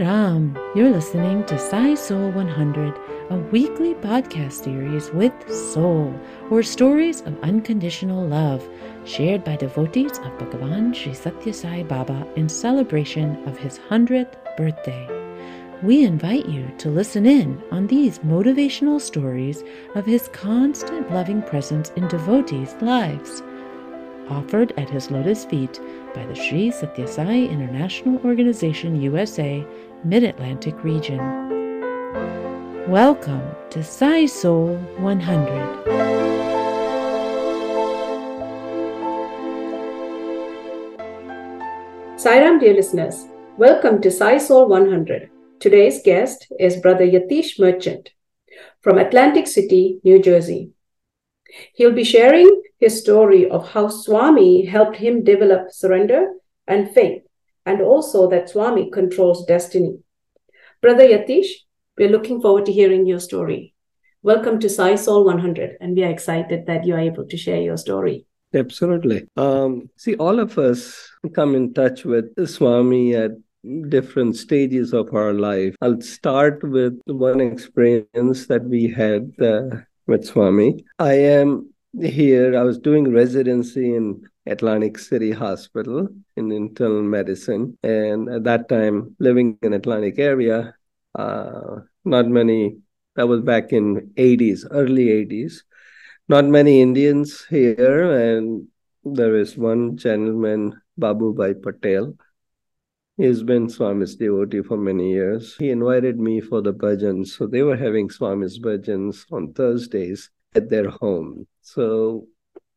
Ram. You're listening to Sai Soul 100, a weekly podcast series with soul, or stories of unconditional love, shared by devotees of Bhagavan Sri Sathya Sai Baba in celebration of his 100th birthday. We invite you to listen in on these motivational stories of his constant loving presence in devotees' lives offered at his lotus feet by the Sri Sathya Sai International Organization USA Mid Atlantic region. Welcome to Sai Soul 100. Sairam, dear listeners, welcome to Sai Soul 100. Today's guest is Brother Yatish Merchant from Atlantic City, New Jersey. He'll be sharing his story of how Swami helped him develop surrender and faith, and also that Swami controls destiny. Brother Yatish, we're looking forward to hearing your story. Welcome to Sai Soul 100, and we are excited that you are able to share your story. Absolutely. Um, see, all of us come in touch with Swami at different stages of our life. I'll start with one experience that we had uh, with Swami. I am here, I was doing residency in Atlantic City Hospital in internal medicine. And at that time, living in Atlantic area, uh, not many, that was back in 80s, early 80s, not many Indians here. And there is one gentleman, Babu Bhai Patel. He's been Swami's devotee for many years. He invited me for the bhajans. So they were having Swami's bhajans on Thursdays at their home. So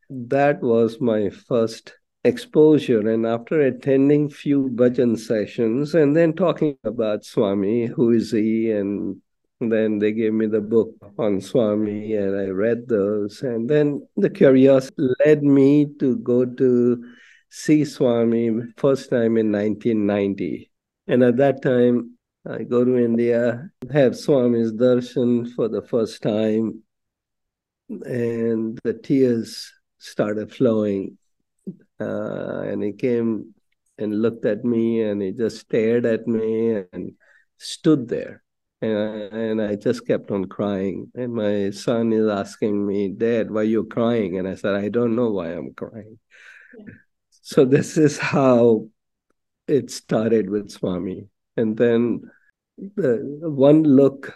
that was my first exposure. And after attending few bhajan sessions and then talking about Swami, who is he, and then they gave me the book on Swami, and I read those. And then the curiosity led me to go to see Swami first time in 1990. And at that time, I go to India, have Swami's darshan for the first time, and the tears started flowing. Uh, and he came and looked at me, and he just stared at me and stood there. And I, and I just kept on crying. And my son is asking me, Dad, why are you crying? And I said, I don't know why I'm crying. Yeah. So this is how it started with Swami. And then the one look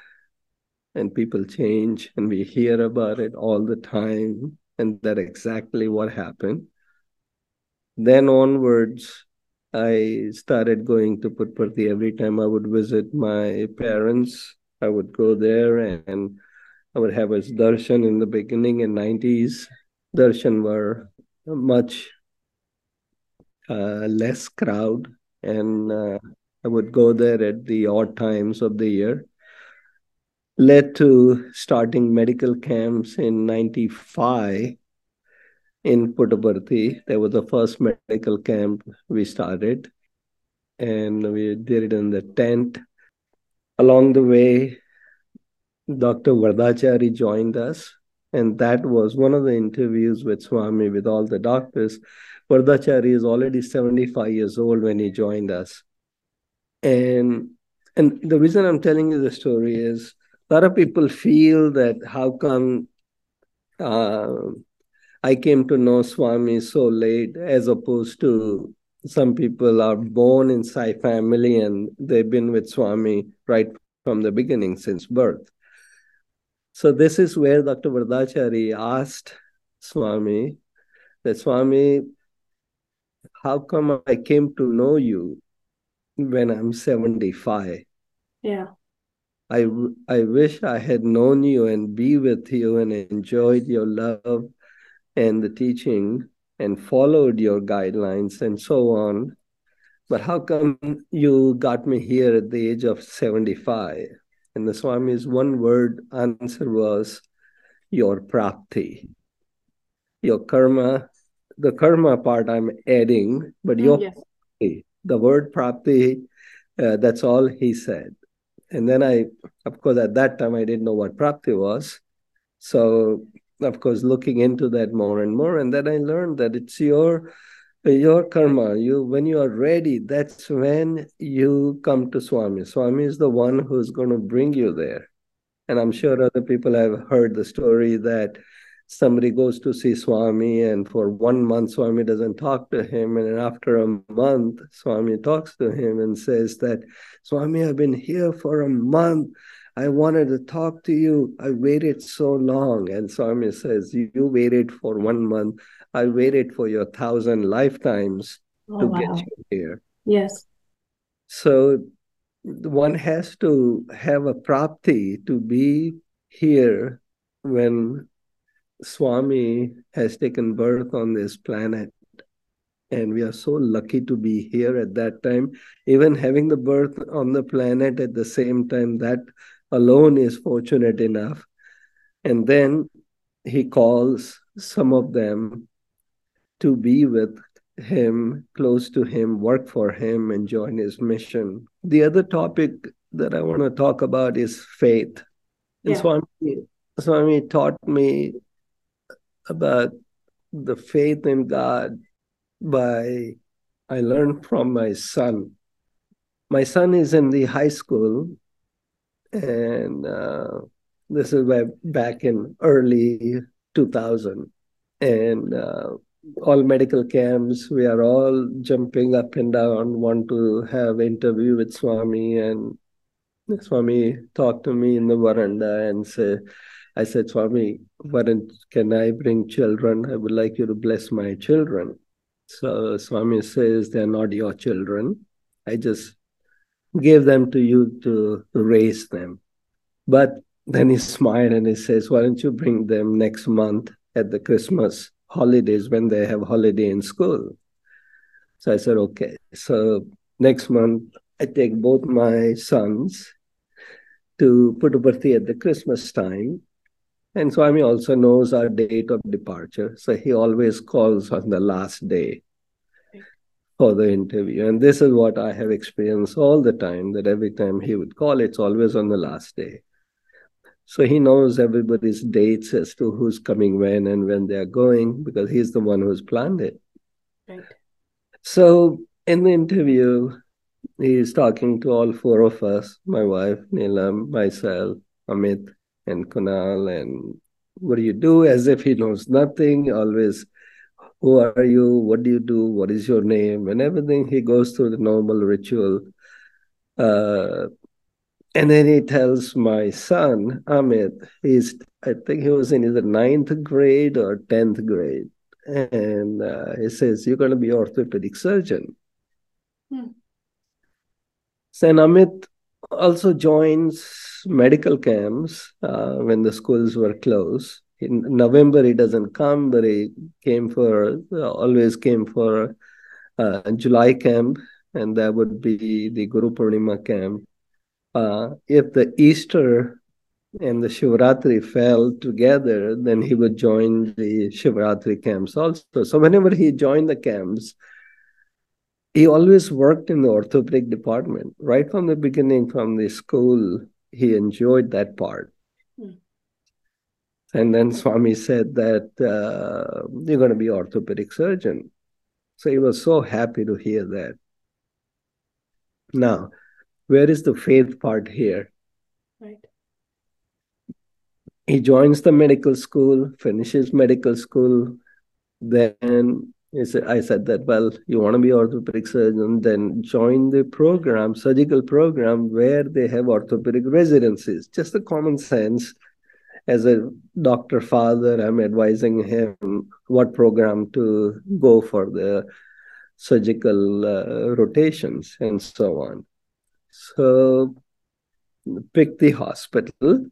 and people change and we hear about it all the time and that exactly what happened. Then onwards, I started going to Puttaparthi every time I would visit my parents. I would go there and I would have a darshan in the beginning in 90s. Darshan were much uh, less crowd, and uh, I would go there at the odd times of the year. Led to starting medical camps in 95 in Puttaparthi. That was the first medical camp we started, and we did it in the tent. Along the way, Dr. Vardachari joined us, and that was one of the interviews with Swami with all the doctors Vardachari is already 75 years old when he joined us. And and the reason I'm telling you the story is a lot of people feel that how come uh, I came to know Swami so late, as opposed to some people are born in Sai family and they've been with Swami right from the beginning since birth. So this is where Dr. Vardachari asked Swami that Swami, how come I came to know you when I'm 75? Yeah. I, I wish I had known you and be with you and enjoyed your love and the teaching and followed your guidelines and so on. But how come you got me here at the age of 75? And the Swami's one word answer was your prapti. Your karma the karma part I'm adding, but mm, your yes. the word prapti, uh, that's all he said. And then I, of course, at that time I didn't know what prapti was. So, of course, looking into that more and more, and then I learned that it's your Uh, your karma, you when you are ready, that's when you come to Swami. Swami is the one who's going to bring you there. And I'm sure other people have heard the story that somebody goes to see Swami, and for one month, Swami doesn't talk to him. And after a month, Swami talks to him and says that, Swami, I've been here for a month. I wanted to talk to you. I waited so long. And Swami says, You waited for one month. I waited for your thousand lifetimes oh, to wow. get you here. Yes. So one has to have a prapti to be here when Swami has taken birth on this planet. And we are so lucky to be here at that time. Even having the birth on the planet at the same time, that alone is fortunate enough. And then he calls some of them to be with him, close to him, work for him, and join his mission. The other topic that I want to talk about is faith. And yeah. Swami, Swami taught me about the faith in God by I learned from my son. My son is in the high school, and uh, this is back in early 2000. And uh, all medical camps. We are all jumping up and down, want to have interview with Swami. And Swami talked to me in the veranda and say, I said, Swami, don't, can I bring children? I would like you to bless my children. So Swami says, they're not your children. I just gave them to you to raise them. But then he smiled and he says, why don't you bring them next month at the Christmas holidays when they have holiday in school. So I said, okay. So next month, I take both my sons to Puttaparthi at the Christmas time. And Swami also knows our date of departure. So he always calls on the last day for the interview. And this is what I have experienced all the time that every time he would call, it's always on the last day. So he knows everybody's dates as to who's coming when and when they're going because he's the one who's planned it. Right. So in the interview, he's talking to all four of us my wife, Neelam, myself, Amit, and Kunal. And what do you do? As if he knows nothing, always, who are you? What do you do? What is your name? And everything. He goes through the normal ritual. Uh, and then he tells my son, Amit, he's, I think he was in either ninth grade or 10th grade. And uh, he says, You're going to be orthopedic surgeon. Hmm. So Amit also joins medical camps uh, when the schools were closed. In November, he doesn't come, but he came for, always came for uh, July camp, and that would be the Guru Purnima camp uh, if the Easter and the Shivratri fell together, then he would join the Shivratri camps also. So whenever he joined the camps, he always worked in the orthopedic department. Right from the beginning, from the school, he enjoyed that part. And then Swami said that uh, you're going to be orthopedic surgeon. So he was so happy to hear that. Now, where is the faith part here? Right. He joins the medical school, finishes medical school, then said, I said that, well, you want to be orthopedic surgeon, then join the program, surgical program, where they have orthopedic residencies. Just the common sense. As a doctor father, I'm advising him what program to go for the surgical uh, rotations and so on. So picked the hospital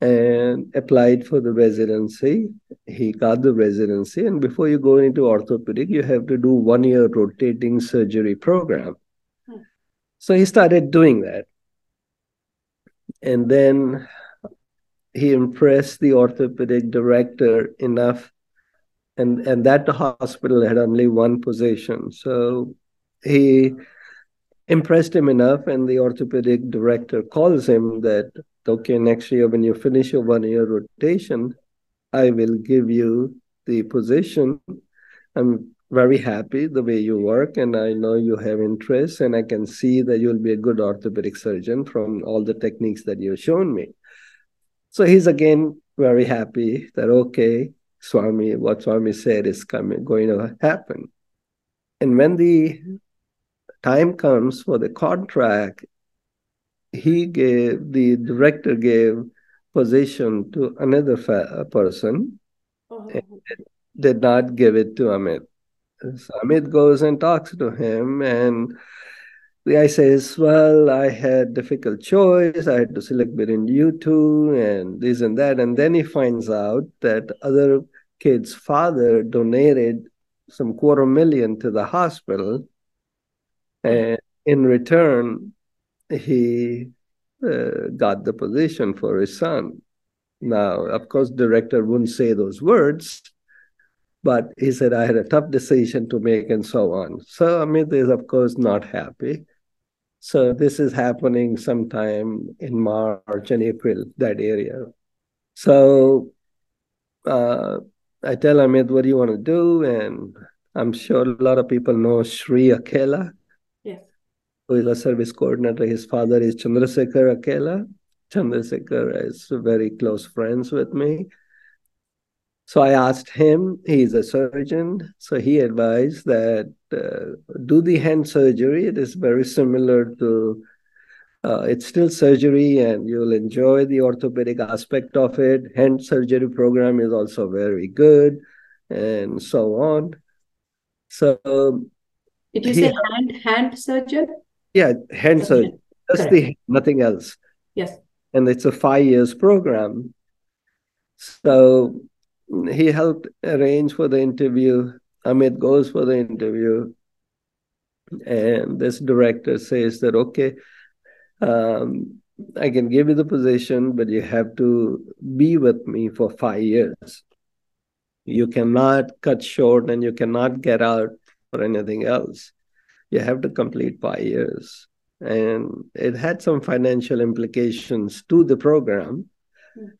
and applied for the residency. He got the residency, and before you go into orthopedic, you have to do one year rotating surgery program. Hmm. So he started doing that. And then he impressed the orthopedic director enough, and, and that hospital had only one position. So he impressed him enough, and the orthopedic director calls him that, okay, next year when you finish your one year rotation, I will give you the position. I'm very happy the way you work, and I know you have interest, and I can see that you'll be a good orthopedic surgeon from all the techniques that you've shown me. So he's again very happy that, okay, Swami, what Swami said is coming, going to happen. And when the time comes for the contract, he gave, the director gave position to another fa- person, oh. did not give it to Amit. So Amit goes and talks to him, and the guy says, Well, I had difficult choice. I had to select between you two and this and that. And then he finds out that other kid's father donated some quarter million to the hospital. And in return, he uh, got the position for his son. Now, of course, the director wouldn't say those words, but he said I had a tough decision to make and so on. So Amit is, of course, not happy. So this is happening sometime in March and April, that area. So uh, I tell Amit, what do you want to do? And I'm sure a lot of people know Sri Akela. Yes. Who is a service coordinator. His father is Chandrasekhar Akela. Chandrasekhar is very close friends with me. So I asked him, he's a surgeon, so he advised that uh, do the hand surgery. It is very similar to, uh, it's still surgery and you'll enjoy the orthopedic aspect of it. Hand surgery program is also very good and so on. So, did you say hand hand surgeon? Yeah, hand surgeon. Just the nothing else. Yes. And it's a five years program. So he helped arrange for the interview. Amit goes for the interview, and this director says that okay, um, I can give you the position, but you have to be with me for five years. You cannot cut short and you cannot get out for anything else. You have to complete five years. And it had some financial implications to the program. Mm.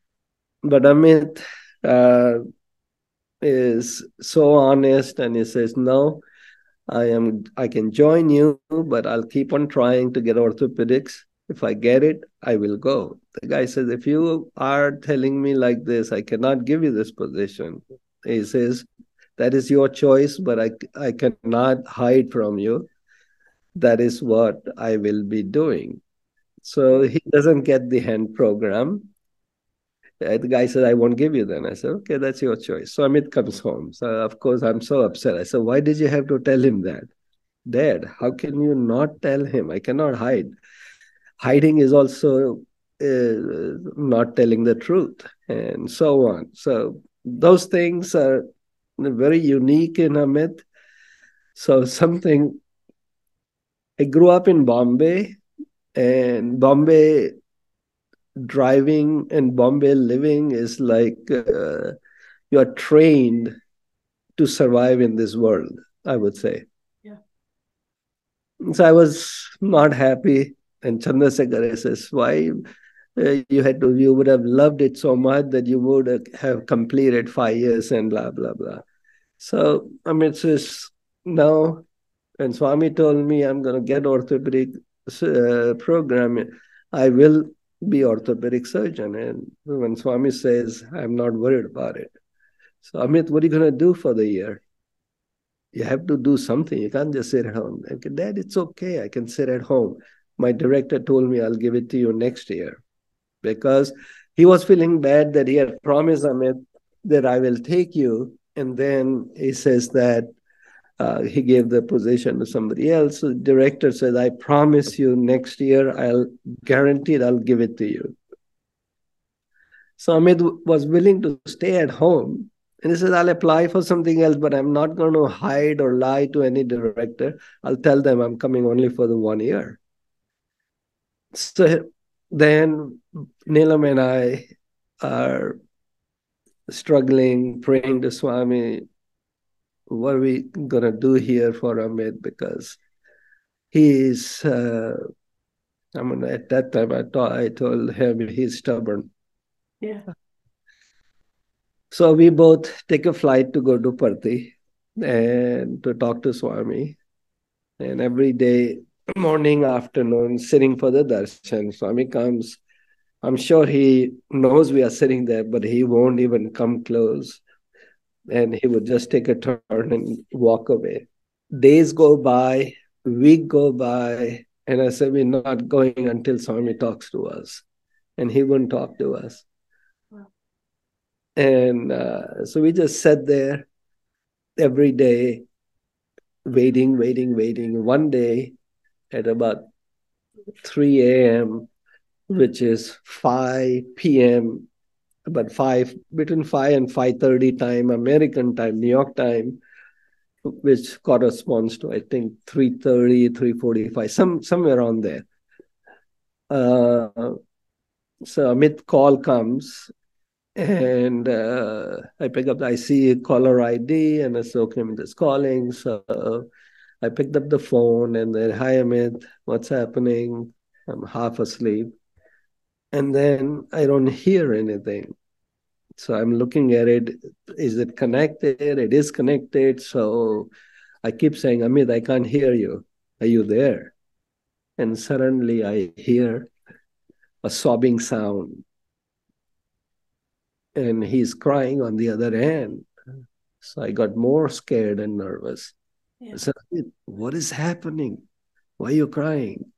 But Amit uh, is so honest and he says, No, I am I can join you, but I'll keep on trying to get orthopedics. If I get it, I will go. The guy says, If you are telling me like this, I cannot give you this position. He says, That is your choice, but I, I cannot hide from you. That is what I will be doing. So he doesn't get the hand program. The guy said, I won't give you then. I said, okay, that's your choice. So Amit comes home. So, of course, I'm so upset. I said, why did you have to tell him that? Dad, how can you not tell him? I cannot hide. Hiding is also uh, not telling the truth and so on. So those things are very unique in Amit. So something, I grew up in Bombay, and Bombay driving and Bombay living is like uh, you are trained to survive in this world, I would say. Yeah. So I was not happy. And Chandrasekhar says, Why uh, you had to, you would have loved it so much that you would have completed five years and blah, blah, blah. So Amit says, No. And Swami told me I'm going to get orthopedic uh, program. I will be orthopedic surgeon. And when Swami says, I'm not worried about it. So Amit, what are you going to do for the year? You have to do something. You can't just sit at home. Dad, it's okay. I can sit at home. My director told me I'll give it to you next year because he was feeling bad that he had promised Amit that I will take you. And then he says that uh, he gave the position to somebody else. So the director said, I promise you next year, I'll guarantee it. I'll give it to you. So Amit was willing to stay at home. And he says, I'll apply for something else, but I'm not going to hide or lie to any director. I'll tell them I'm coming only for the one year. So then Neelam and I are struggling, praying to Swami, what are we gonna do here for Amit? Because he's uh, I mean at that time I thought I told him he's stubborn. Yeah. So we both take a flight to go to Parthi. and to talk to Swami. And every day, morning, afternoon, sitting for the darshan. Swami comes. I'm sure he knows we are sitting there, but he won't even come close. And he would just take a turn and walk away. Days go by, week go by, and I said, We're not going until Swami talks to us. And he wouldn't talk to us. Wow. And uh, so we just sat there every day, waiting, waiting, waiting. One day at about 3 a.m., which is 5 p.m., about 5, between 5 and 5.30 time, American time, New York time, which corresponds to, I think, 3.30, 3.45, some, somewhere around there. Uh, so Amit call comes and uh, I pick up, I see caller ID and I say, okay, I'm just calling. So I picked up the phone and then, hi, Amit, what's happening? I'm half asleep. And then I don't hear anything. So I'm looking at it. Is it connected? It is connected. So I keep saying, Amit, I can't hear you. Are you there? And suddenly I hear a sobbing sound and he's crying on the other end. So I got more scared and nervous. Yeah. I said, What is happening? Why are you crying?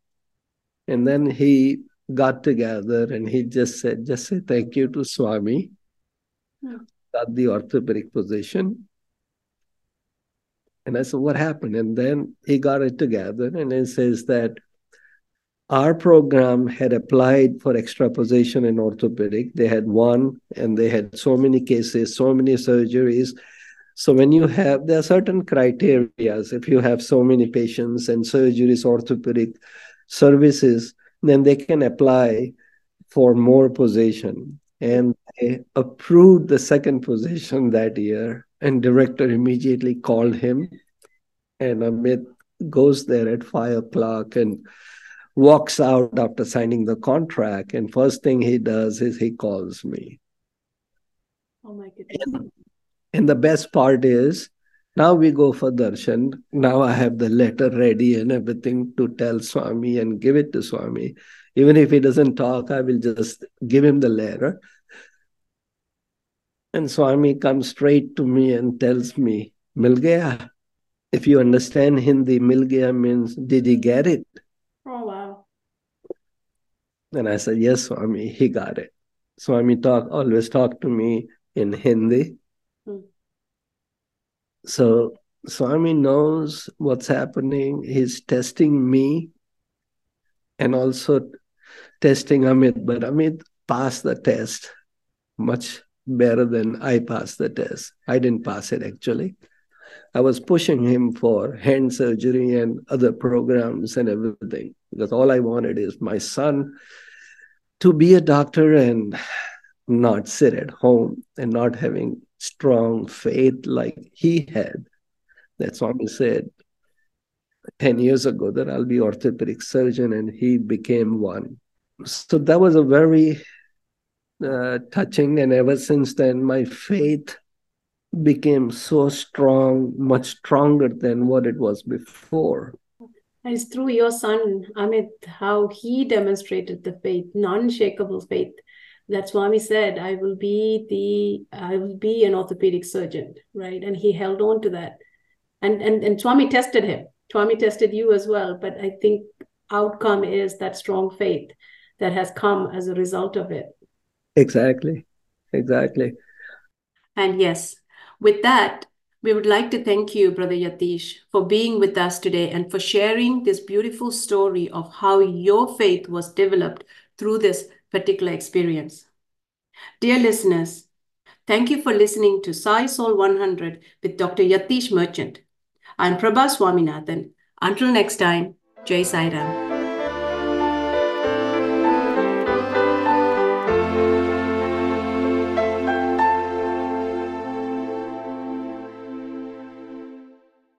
And then he got together and he just said, Just say thank you to Swami. Yeah. Got the orthopedic position. And I said, What happened? And then he got it together and he says that our program had applied for extra position in orthopedic. They had won, and they had so many cases, so many surgeries. So when you have, there are certain criteria. If you have so many patients and surgeries, orthopedic services, then they can apply for more position. And they approved the second position that year. And director immediately called him, and Amit goes there at five o'clock and walks out after signing the contract, and first thing he does is he calls me. Oh my goodness. And, the best part is now we go for darshan. Now I have the letter ready and everything to tell Swami and give it to Swami. Even if he doesn't talk, I will just give him the letter. And Swami comes straight to me and tells me, Mil gaya. If you understand Hindi, Mil gaya means, did he get it? Oh, wow. And I said, Yes, Swami, he got it. Swami talk always talk to me in Hindi. So Swami knows what's happening. He's testing me and also testing Amit. But Amit passed the test much better than I passed the test. I didn't pass it actually. I was pushing him for hand surgery and other programs and everything because all I wanted is my son to be a doctor and not sit at home and not having strong faith like he had. That's why he said 10 years ago that I'll be orthopedic surgeon, and he became one. So that was a very uh, touching, and ever since then, my faith became so strong, much stronger than what it was before. It's through your son, Amit, how he demonstrated the faith, non-shakable faith. That Swami said, I will be the I will be an orthopedic surgeon, right? And he held on to that. And and, and Swami tested him. Swami tested you as well. But I think outcome is that strong faith that has come as a result of it. Exactly. Exactly. And yes, with that, we would like to thank you, Brother Yatish, for being with us today and for sharing this beautiful story of how your faith was developed through this particular experience. Dear listeners, thank you for listening to Sai Soul 100 with Dr. Yatish Merchant. I'm Prabha Swaminathan. Until next time, Jai Sai Ram.